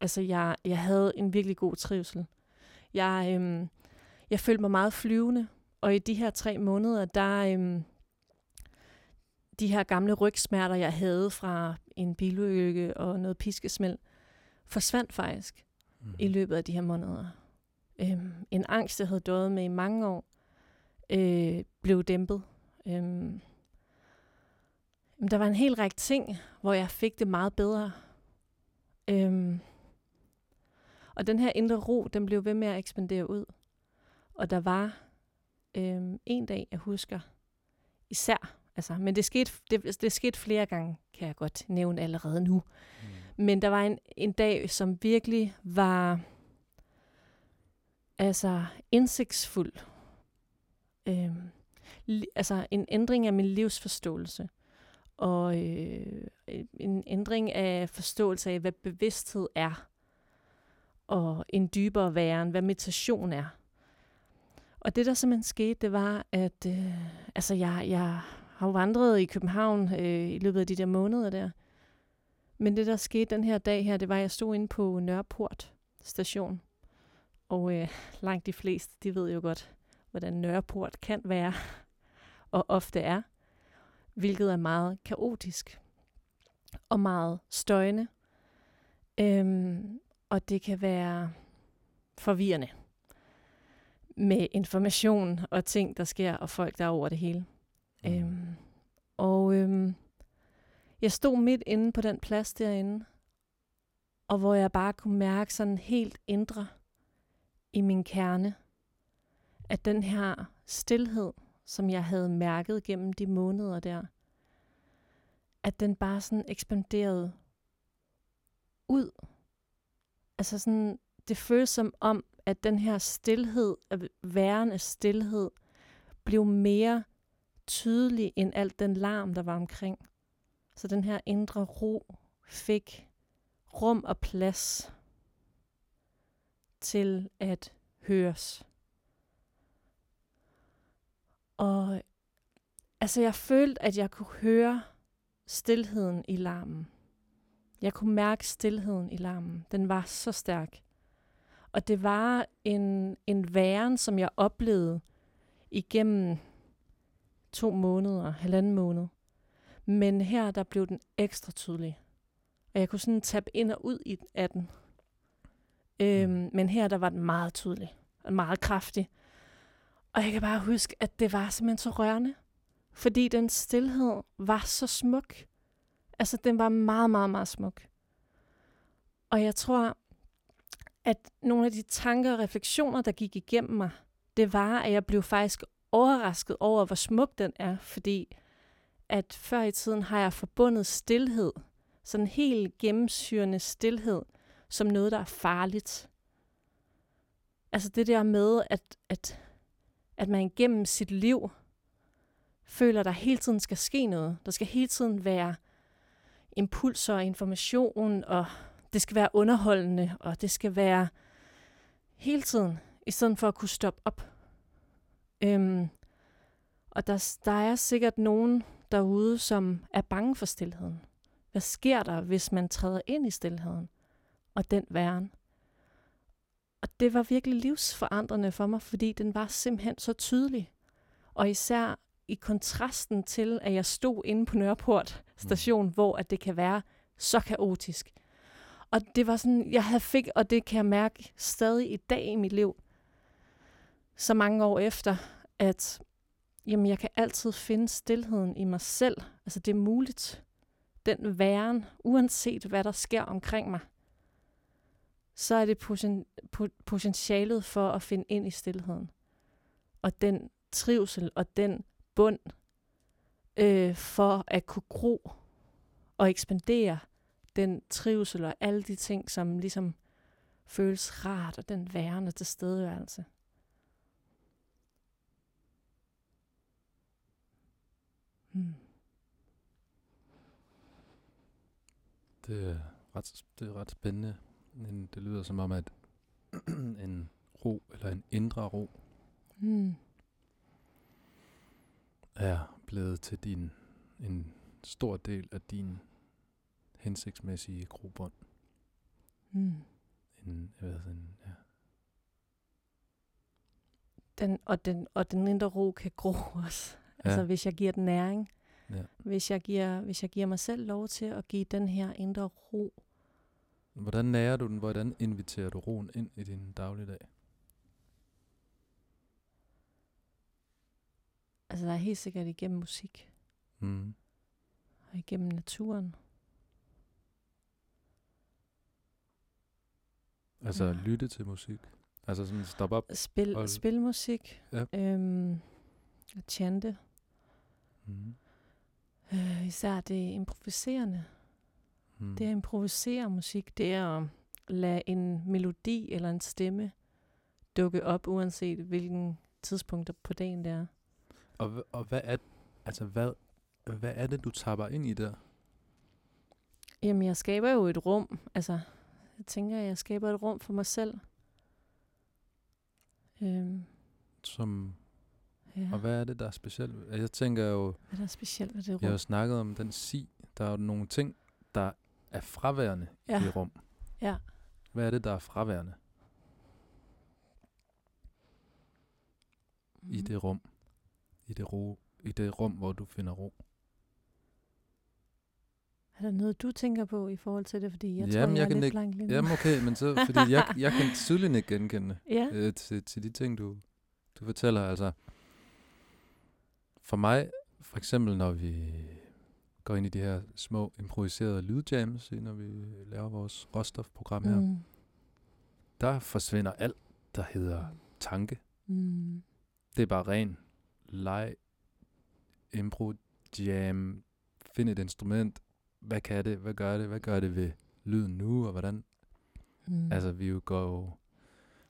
altså jeg, jeg havde en virkelig god trivsel. Jeg, øh, jeg følte mig meget flyvende, og i de her tre måneder, der øh, de her gamle rygsmerter, jeg havde fra en bilulykke og noget piskesmæld, forsvandt faktisk Mm. i løbet af de her måneder. Øhm, en angst, jeg havde døjet med i mange år, øh, blev dæmpet. Øhm, der var en hel række ting, hvor jeg fik det meget bedre. Øhm, og den her indre ro, den blev ved med at ekspandere ud. Og der var øhm, en dag, jeg husker, især, altså, men det skete, det, det skete flere gange, kan jeg godt nævne allerede nu. Mm. Men der var en, en dag, som virkelig var altså indsigtsfuld. Øhm, li, altså en ændring af min livsforståelse. Og øh, en ændring af forståelse af, hvad bevidsthed er. Og en dybere væren, hvad meditation er. Og det, der simpelthen skete, det var, at øh, altså jeg, jeg har jo vandret i København øh, i løbet af de der måneder der. Men det, der skete den her dag her, det var, at jeg stod inde på Nørreport station. Og øh, langt de fleste, de ved jo godt, hvordan Nørreport kan være, [LAUGHS] og ofte er, hvilket er meget kaotisk og meget støjende. Øhm, og det kan være forvirrende med information og ting, der sker, og folk, der er over det hele. Mm. Øhm, og øhm, jeg stod midt inde på den plads derinde, og hvor jeg bare kunne mærke sådan helt indre i min kerne, at den her stillhed som jeg havde mærket gennem de måneder der, at den bare sådan ekspanderede ud. Altså sådan, det føles som om, at den her stillhed, værende stillhed, blev mere tydelig end alt den larm, der var omkring. Så den her indre ro fik rum og plads til at høres. Og altså, jeg følte, at jeg kunne høre stillheden i larmen. Jeg kunne mærke stillheden i larmen. Den var så stærk. Og det var en, en væren, som jeg oplevede igennem to måneder, halvanden måned. Men her, der blev den ekstra tydelig. Og jeg kunne sådan tabe ind og ud i, af den. Øhm, mm. men her, der var den meget tydelig og meget kraftig. Og jeg kan bare huske, at det var simpelthen så rørende. Fordi den stillhed var så smuk. Altså, den var meget, meget, meget smuk. Og jeg tror, at nogle af de tanker og refleksioner, der gik igennem mig, det var, at jeg blev faktisk overrasket over, hvor smuk den er, fordi at før i tiden har jeg forbundet stillhed, sådan helt gennemsyrende stillhed, som noget, der er farligt. Altså det der med, at, at, at man gennem sit liv føler, at der hele tiden skal ske noget. Der skal hele tiden være impulser og information, og det skal være underholdende, og det skal være hele tiden, i stedet for at kunne stoppe op. Øhm, og der, der er sikkert nogen derude, som er bange for stillheden. Hvad sker der, hvis man træder ind i stillheden og den væren? Og det var virkelig livsforandrende for mig, fordi den var simpelthen så tydelig. Og især i kontrasten til, at jeg stod inde på Nørreport station, mm. hvor at det kan være så kaotisk. Og det var sådan, jeg havde fik, og det kan jeg mærke stadig i dag i mit liv, så mange år efter, at jamen, jeg kan altid finde stillheden i mig selv. Altså det er muligt. Den væren, uanset hvad der sker omkring mig, så er det poten, potentialet for at finde ind i stillheden. Og den trivsel og den bund øh, for at kunne gro og ekspandere den trivsel og alle de ting, som ligesom føles rart, og den værende tilstedeværelse. Hmm. Det er ret, det er ret spændende. Det lyder som om, at [CLEARS THROAT] en ro, eller en indre ro, hmm. er blevet til din, en stor del af din hensigtsmæssige grobånd. Mm. En, jeg ved, sådan, ja. Den, og, den, og den indre ro kan gro [LAUGHS] også. Ja. Altså hvis jeg giver den næring. Ja. Hvis, jeg giver, hvis jeg giver mig selv lov til at give den her indre ro. Hvordan nærer du den? Hvordan inviterer du roen ind i din dagligdag? Altså der er helt sikkert igennem musik. Mm. Og igennem naturen. Altså ja. lytte til musik? Altså sådan stop op? Spil, og... spil musik. Ja. Øhm, chante. Mm. Øh, især det improviserende. Mm. Det at improvisere musik, det er at lade en melodi eller en stemme dukke op, uanset hvilken tidspunkt på dagen det er. Og, og hvad er altså hvad, hvad er det, du tapper ind i der? Jamen, jeg skaber jo et rum. Altså, jeg tænker, at jeg skaber et rum for mig selv. Øhm, Som, ja. og hvad er det, der er specielt? Jeg tænker jo, Hvad er der specielt ved det rum? jeg har jo snakket om den si. Der er jo nogle ting, der er fraværende Ja. i det rum. Ja. Hvad er det, der er fraværende i Mm. det rum? I det, ro, I det rum, hvor du finder ro? Er der noget, du tænker på i forhold til det? Fordi jeg Jamen, tror, jeg, jeg er kan lidt ikke- blank lige nu. Jamen okay, men så, fordi jeg, [LAUGHS] jeg kan tydeligt ikke genkende ja. øh, til, til de ting, du, du fortæller. Altså, for mig, for eksempel når vi går ind i de her små improviserede lydjams, når vi laver vores råstofprogram her, Mm. der forsvinder alt, der hedder tanke. Mm. Det er bare ren leg, impro, jam, find et instrument, hvad kan det, hvad gør det, hvad gør det ved lyden nu, og hvordan, Mm. altså vi jo går jo,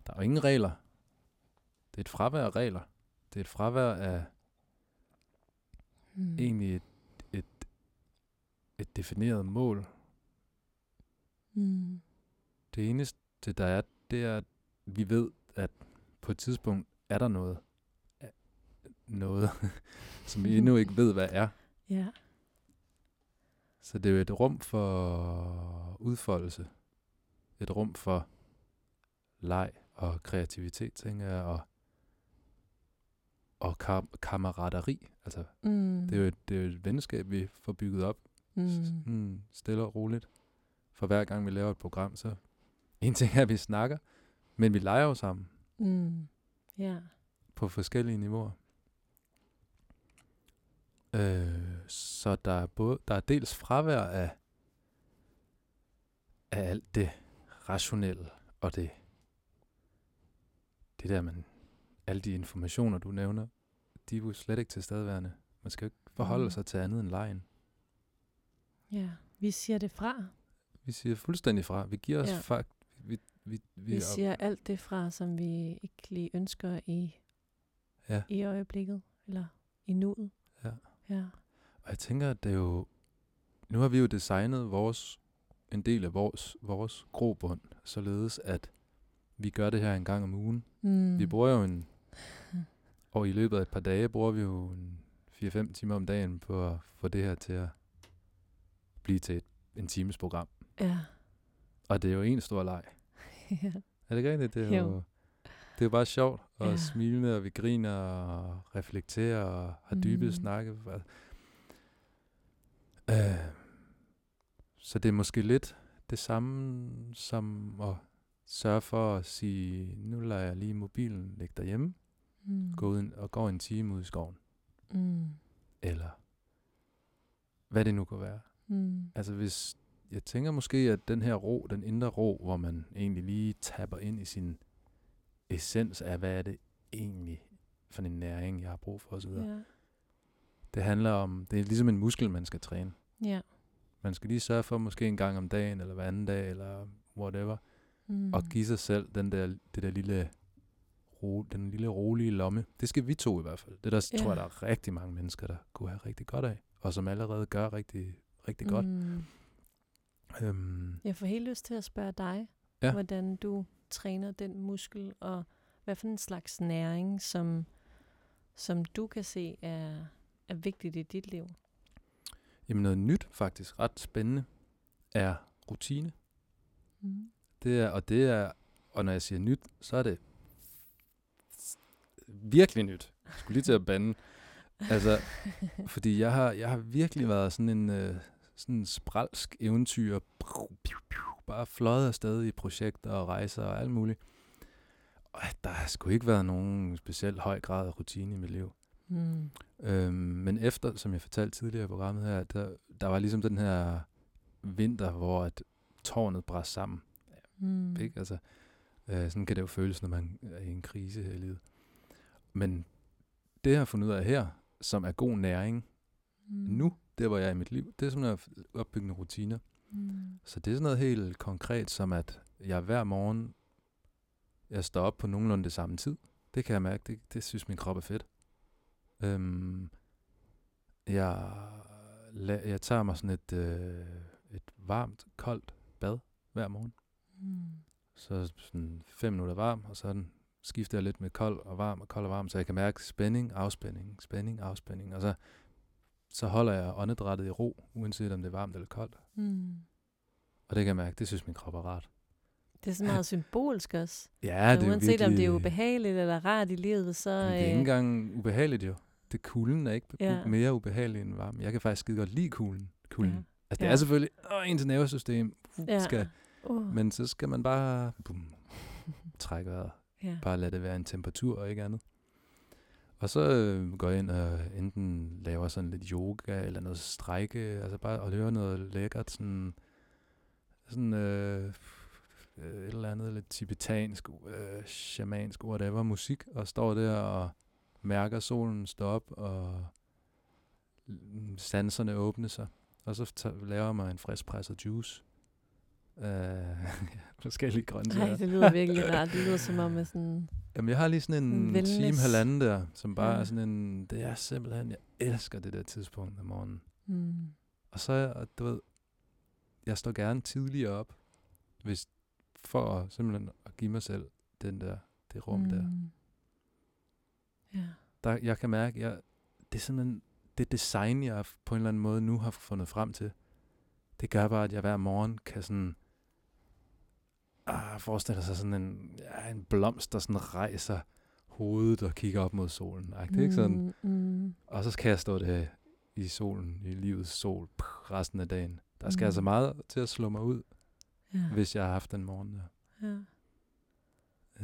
der er jo ingen regler, det er et fravær af regler, det er et fravær af mm. egentlig et, et, et defineret mål, Mm. Det eneste, der er, det er, at vi ved, at på et tidspunkt er der noget, noget, [LAUGHS] som vi endnu ikke ved, hvad er. Ja. Så det er jo et rum for udfoldelse. Et rum for leg og kreativitet, tænker jeg, og, og kam- kammerateri. Altså, Mm. det er, jo et, det er jo et venskab, vi får bygget op mm. mm, stille og roligt. For hver gang vi laver et program, så [LAUGHS] en ting er, at vi snakker, men vi leger jo sammen Mm. Ja. på forskellige niveauer. Øh, så der er, både, der er dels fravær af, af alt det rationelle, og det, det der, man, alle de informationer, du nævner, de er jo slet ikke tilstedeværende. Man skal jo ikke forholde Mm. sig til andet end lejen. Ja. Vi siger det fra. Vi siger fuldstændig fra. Vi giver os Ja. fakt. Vi, vi, vi, Vi er- siger alt det fra, som vi ikke lige ønsker i, Ja. i øjeblikket, eller i nuet. Ja. Ja. Og jeg tænker, at det er jo... Nu har vi jo designet vores, en del af vores, vores grobund, således at vi gør det her en gang om ugen. Mm. Vi bruger jo en... Og i løbet af et par dage bruger vi jo en 4-5 timer om dagen på at få det her til at blive til et, en times program. Ja. Og det er jo en stor leg. [LAUGHS] ja. Er det ikke rigtigt? Det er Jo. jo, det er bare sjovt og Ja. smilende, og vi griner og reflekterer og har dybe Mhm. snakke. Øh, så det er måske lidt det samme som at sørge for at sige, nu lader jeg lige mobilen ligge derhjemme, Mm. gå ud og går en time ud i skoven. Mm. Eller hvad det nu kan være. Mm. Altså hvis, jeg tænker måske, at den her ro, den indre ro, hvor man egentlig lige tapper ind i sin essens af, hvad er det egentlig for en næring, jeg har brug for osv. Ja. Det handler om, det er ligesom en muskel, man skal træne. Ja. Man skal lige sørge for måske en gang om dagen, eller hver anden dag, eller whatever, Mm. og give sig selv den der, det der lille, ro, den lille rolige lomme. Det skal vi to i hvert fald. Det der Ja. tror jeg, der er rigtig mange mennesker, der kunne have rigtig godt af, og som allerede gør rigtig, rigtig godt. Mm. Øhm, Jeg får helt lyst til at spørge dig, Ja. hvordan du træner den muskel, og hvad for en slags næring, som, som du kan se er, er vigtigt i dit liv. Jamen noget nyt faktisk, ret spændende, er rutine. Mm. Det er, og det er, og når jeg siger nyt, så er det virkelig nyt. Jeg skulle lige til at bande. Altså, fordi jeg har, jeg har virkelig været sådan en øh, sådan en spralsk eventyr, bare fløjet afsted i projekter og rejser og alt muligt. Og der har sgu ikke været nogen speciel høj grad af rutine i mit liv. Mm. Øhm, men efter, som jeg fortalte tidligere i programmet her, der, der var ligesom den her vinter, hvor at tårnet brændte sammen. Mm. Ikke? Altså, øh, sådan kan det jo føles, når man er i en krise her i livet. Men det, jeg har fundet ud af her, som er god næring Mm. nu, der hvor jeg er i mit liv, det er sådan at opbygge rutiner. Mm. Så det er sådan noget helt konkret, som at jeg hver morgen, jeg står op på nogenlunde det samme tid. Det kan jeg mærke, det, det synes min krop er fedt. Øhm, jeg, jeg tager mig sådan et, øh, et varmt, koldt bad hver morgen. Mm. Så sådan fem minutter varm, og så skifter jeg lidt med kold og varm og kold og varm, så jeg kan mærke spænding, afspænding, spænding, afspænding. Og så, så holder jeg åndedrættet i ro, uanset om det er varmt eller koldt. Mm. Og det kan jeg mærke, det synes min krop er rart. Det er så meget symbolsk også. Ja, det er uanset virkelig, om det er ubehageligt eller rart i livet, så... Men det er ikke øh, engang ubehageligt jo. Det kulden er ikke Ja. mere ubehagelig end varme. Jeg kan faktisk skide godt lide kulden. kulden. Ja. Altså det Ja. er selvfølgelig åh, ens nervesystem. Uh, Ja. skal, Uh. men så skal man bare bum, trække vejret. ja. Bare lade det være en temperatur og ikke andet. Og så øh, går jeg ind og enten laver sådan lidt yoga eller noget strække, altså bare at høre noget lækkert, sådan, sådan øh, et eller andet lidt tibetansk, øh, shamansk, whatever, musik, og står der og mærker solen stå op, og sanserne åbne sig. Og så laver jeg mig en friskpresset juice. [LAUGHS] Uh, forskellige grøntsager. Nej, det lyder virkelig rart. Det lyder som om, at sådan... Jamen, jeg har lige sådan en wellness. time, halvanden der, som bare Ja. er sådan en... Det er simpelthen... Jeg elsker det der tidspunkt om morgenen. Mm. Og så, du ved... Jeg står gerne tidligere op, hvis, for at, simpelthen at give mig selv den der, det rum mm. der. Ja. der. Jeg kan mærke, jeg, det er simpelthen det design, jeg på en eller anden måde nu har fundet frem til. Det gør bare, at jeg hver morgen kan sådan... Ah, forestille sig sådan en, ja, en blomst, der sådan rejser hovedet og kigger op mod solen. Det er ikke sådan, Mm, mm, Og så kan jeg stå der i solen, i livets sol, pff, resten af dagen. Der skal Mm. altså meget til at slå mig ud, ja. hvis jeg har haft den morgen der. ja.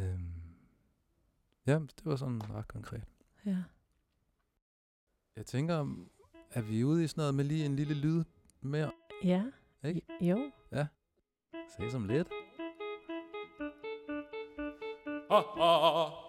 Øhm. Ja, det var sådan ret konkret. Ja. Jeg tænker, er vi ude i sådan noget med lige en lille lyd mere? Ja. Ikke? Jo. Se som lidt. Ja,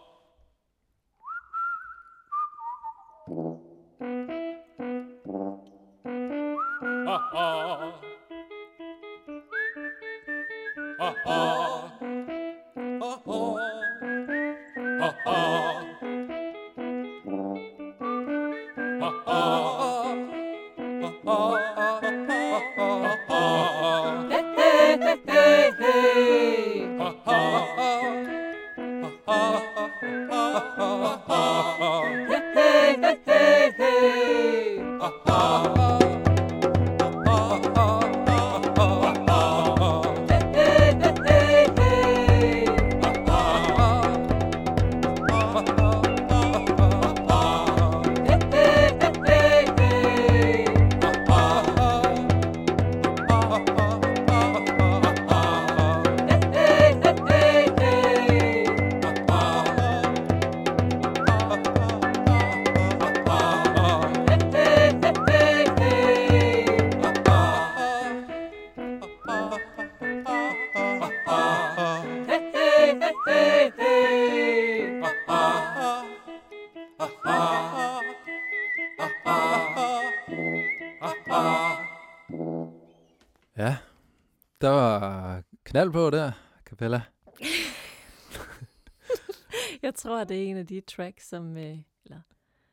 tracks, som... Øh, eller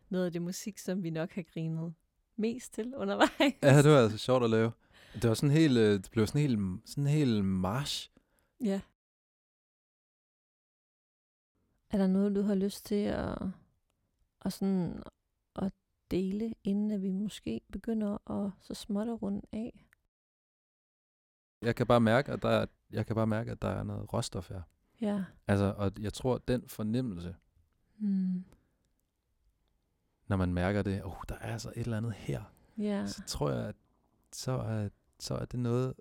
noget af det musik, som vi nok har grinet mest til undervejs. Ja, det var altså [LAUGHS] sjovt at lave. Det var sådan helt, øh, det blev sådan helt, sådan helt march. Ja. Er der noget, du har lyst til at, at, sådan, at dele, inden at vi måske begynder at så småt at runde af? Jeg kan bare mærke, at der er, jeg kan bare mærke, at der er noget råstof her. Ja. Altså, og jeg tror, at den fornemmelse, Mm. når man mærker det, oh, der er altså et eller andet her, Ja. så tror jeg, at så er, så er det noget...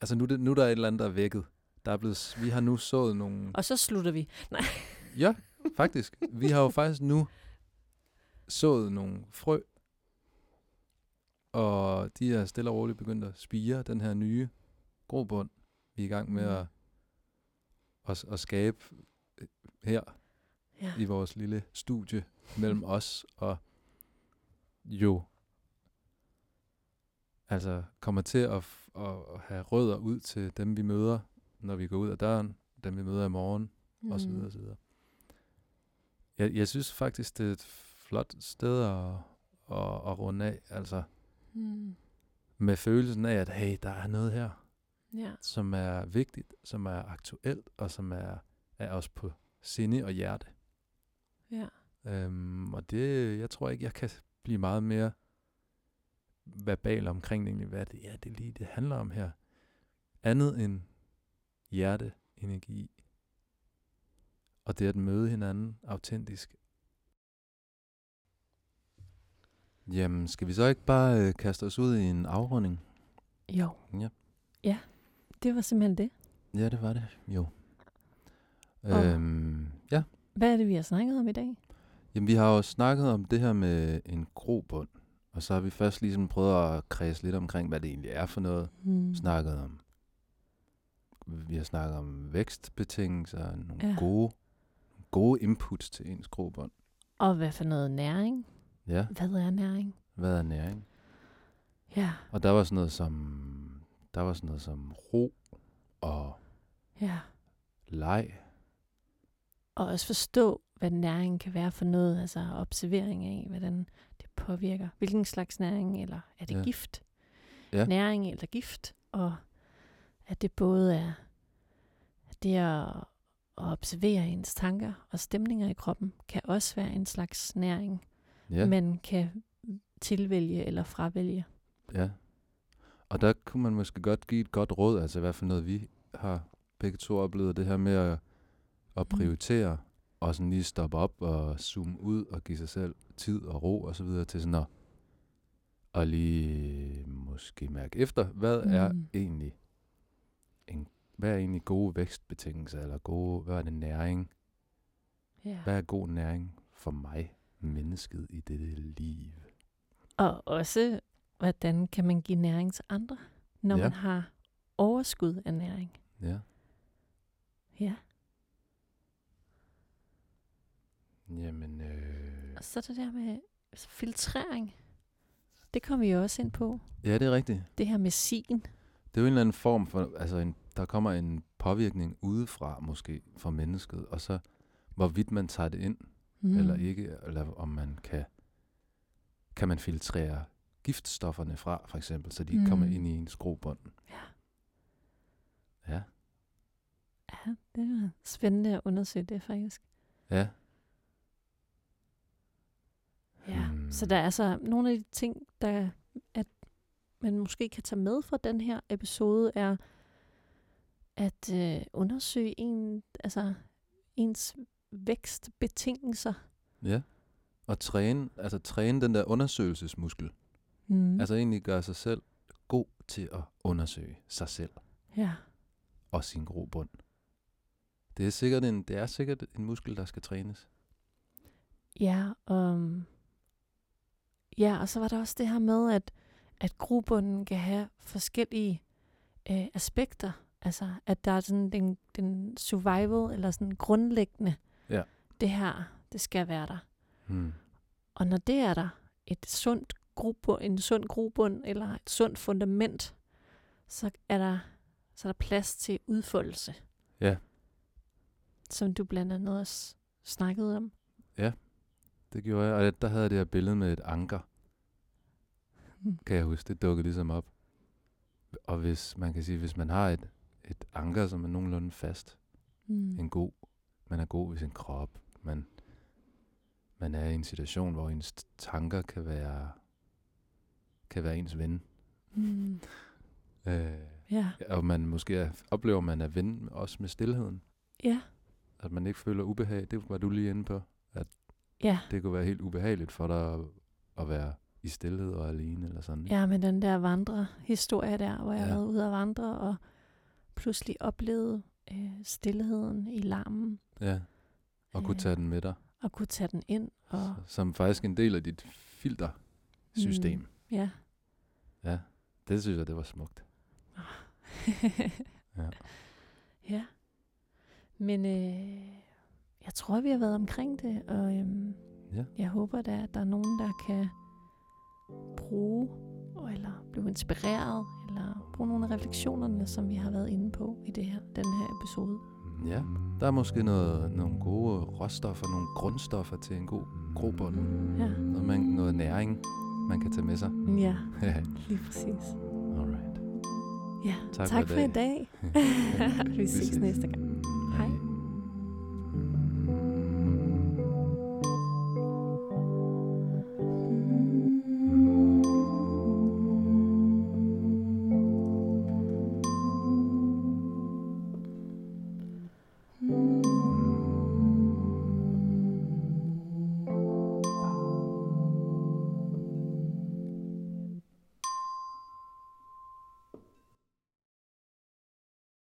Altså, nu, er det, nu er der et eller andet, der er vækket. Der er blevet, vi har nu sået nogle... Og så slutter vi. [LAUGHS] Ja, faktisk. Vi har jo faktisk nu sået nogle frø, og de er stille og roligt begyndt at spire den her nye grobund, vi er i gang med Mm. at, at, at skabe øh, her Ja. i vores lille studie mellem [LAUGHS] os og jo altså kommer til at, f- at, have rødder ud til dem, vi møder, når vi går ud af døren, dem vi møder i morgen, mm. og så videre, og så videre. Jeg, jeg synes faktisk, det er et flot sted at, at, at runde af, altså Mm. med følelsen af, at hey, der er noget her, Ja. som er vigtigt, som er aktuelt, og som er, er os på sinde og hjerte. Ja. Øhm, og det, jeg tror ikke, jeg kan blive meget mere verbal omkring egentlig, hvad det er, det lige det handler om her. Andet end hjerte, energi. Og det at møde hinanden autentisk. Jamen, skal vi så ikke bare øh, kaste os ud i en afrunding? Jo. Ja. Ja. Det var simpelthen det. Ja, det var det. Jo. Og- Øhm, ja. Hvad er det, vi har snakket om i dag? Jamen, vi har jo snakket om det her med en grobund. Og så har vi først ligesom prøvet at kredse lidt omkring, hvad det egentlig er for noget. Mm. Snakket om, vi har snakket om vækstbetingelser, nogle Ja. gode, gode inputs til ens grobund. Og hvad for noget næring? Ja, Hvad er næring? hvad er næring? Ja, Og der var sådan noget som, der var sådan noget som ro og ja. leg. Og også forstå, hvad næring kan være for noget. Altså observering af, hvordan det påvirker. Hvilken slags næring, eller er det ja. gift? Ja. Næring eller gift. Og at det både er at det at, at observere ens tanker og stemninger i kroppen, kan også være en slags næring, Ja, man kan tilvælge eller fravælge. ja. Og der kunne man måske godt give et godt råd, altså i hvert fald noget, vi har begge to oplevet, det her med at, at Mm. prioritere, og sådan lige stoppe op og zoome ud og give sig selv tid og ro og så videre til sådan at, at lige måske mærke efter, hvad mm. er Mm. egentlig en, hvad er egentlig gode vækstbetingelser, eller gode, hvad er det næring? Ja. Hvad er god næring for mig, mennesket i dette liv? Og også, hvordan kan man give næring til andre, når ja. man har overskud af næring. Ja. Ja. Jamen, øh, Og så det der med filtrering. Det kommer vi jo også ind på. ja, det er rigtigt. Det her med sin. Det er jo en eller anden form for, altså en, der kommer en påvirkning udefra måske for mennesket, og så hvorvidt man tager det ind mm. eller ikke, eller om man kan, kan man filtrere giftstofferne fra, for eksempel, så de ikke kommer Mm. ind i ens grobånd. Ja. Ja, Ja, det er spændende at undersøge det faktisk. ja, Ja. Hmm. Så der er altså nogle af de ting, der at man måske kan tage med fra den her episode, er at øh, undersøge en, altså, ens vækstbetingelser. ja. Og træne, altså træne den der undersøgelsesmuskel. Mm. Altså egentlig gøre sig selv god til at undersøge sig selv ja. og sin grobund. Det er sikkert en, det er sikkert en muskel, der skal trænes. Ja, um, ja, og så var der også det her med, at, at grobunden kan have forskellige øh, aspekter. Altså, at der er sådan den, den survival, eller sådan grundlæggende, Ja. det her, det skal være der. Hmm. Og når det er der, et sundt grobund, en sund grobund, eller et sundt fundament, så er der, så er der plads til udfoldelse. Ja. Som du blandt andet også snakkede om. Det gjorde jeg, og der havde jeg det her billede med et anker, [LAUGHS] kan jeg huske. Det dukkede ligesom op. Og hvis man kan sige, hvis man har et, et anker, som er nogenlunde fast, Mm. en god, man er god ved sin krop, man, man er i en situation, hvor ens tanker kan være, kan være ens ven. Mm. Øh, Ja. og man måske er, oplever, man er ven også med stillheden. Ja. At man ikke føler ubehag. Det var du lige inde på. Ja. Det kunne være helt ubehageligt for dig at, at være i stillhed og alene eller sådan. Ja, med den der vandre-historie der, hvor jeg Ja. været ude at vandre og pludselig oplevede øh, stillheden i larmen ja. Og kunne Øh. tage den med dig. og kunne tage den ind. Og, Som faktisk en del af dit filtersystem. Mm. ja. Ja, det synes jeg, det var smukt. [LAUGHS] Ja. ja. Men øh, jeg tror, vi har været omkring det, og øhm, Ja. jeg håber da, at der er nogen, der kan bruge, eller blive inspireret, eller bruge nogle af refleksionerne, som vi har været inde på i det her, den her episode. Ja, der er måske noget, nogle gode råstoffer, nogle grundstoffer til en god grobund. Ja, Noget, man, noget næring, man kan tage med sig. ja lige præcis. Alright. Ja, Tak tak, for i for i dag. [LAUGHS] [LAUGHS] Vi ses ses. næste gang. Hej.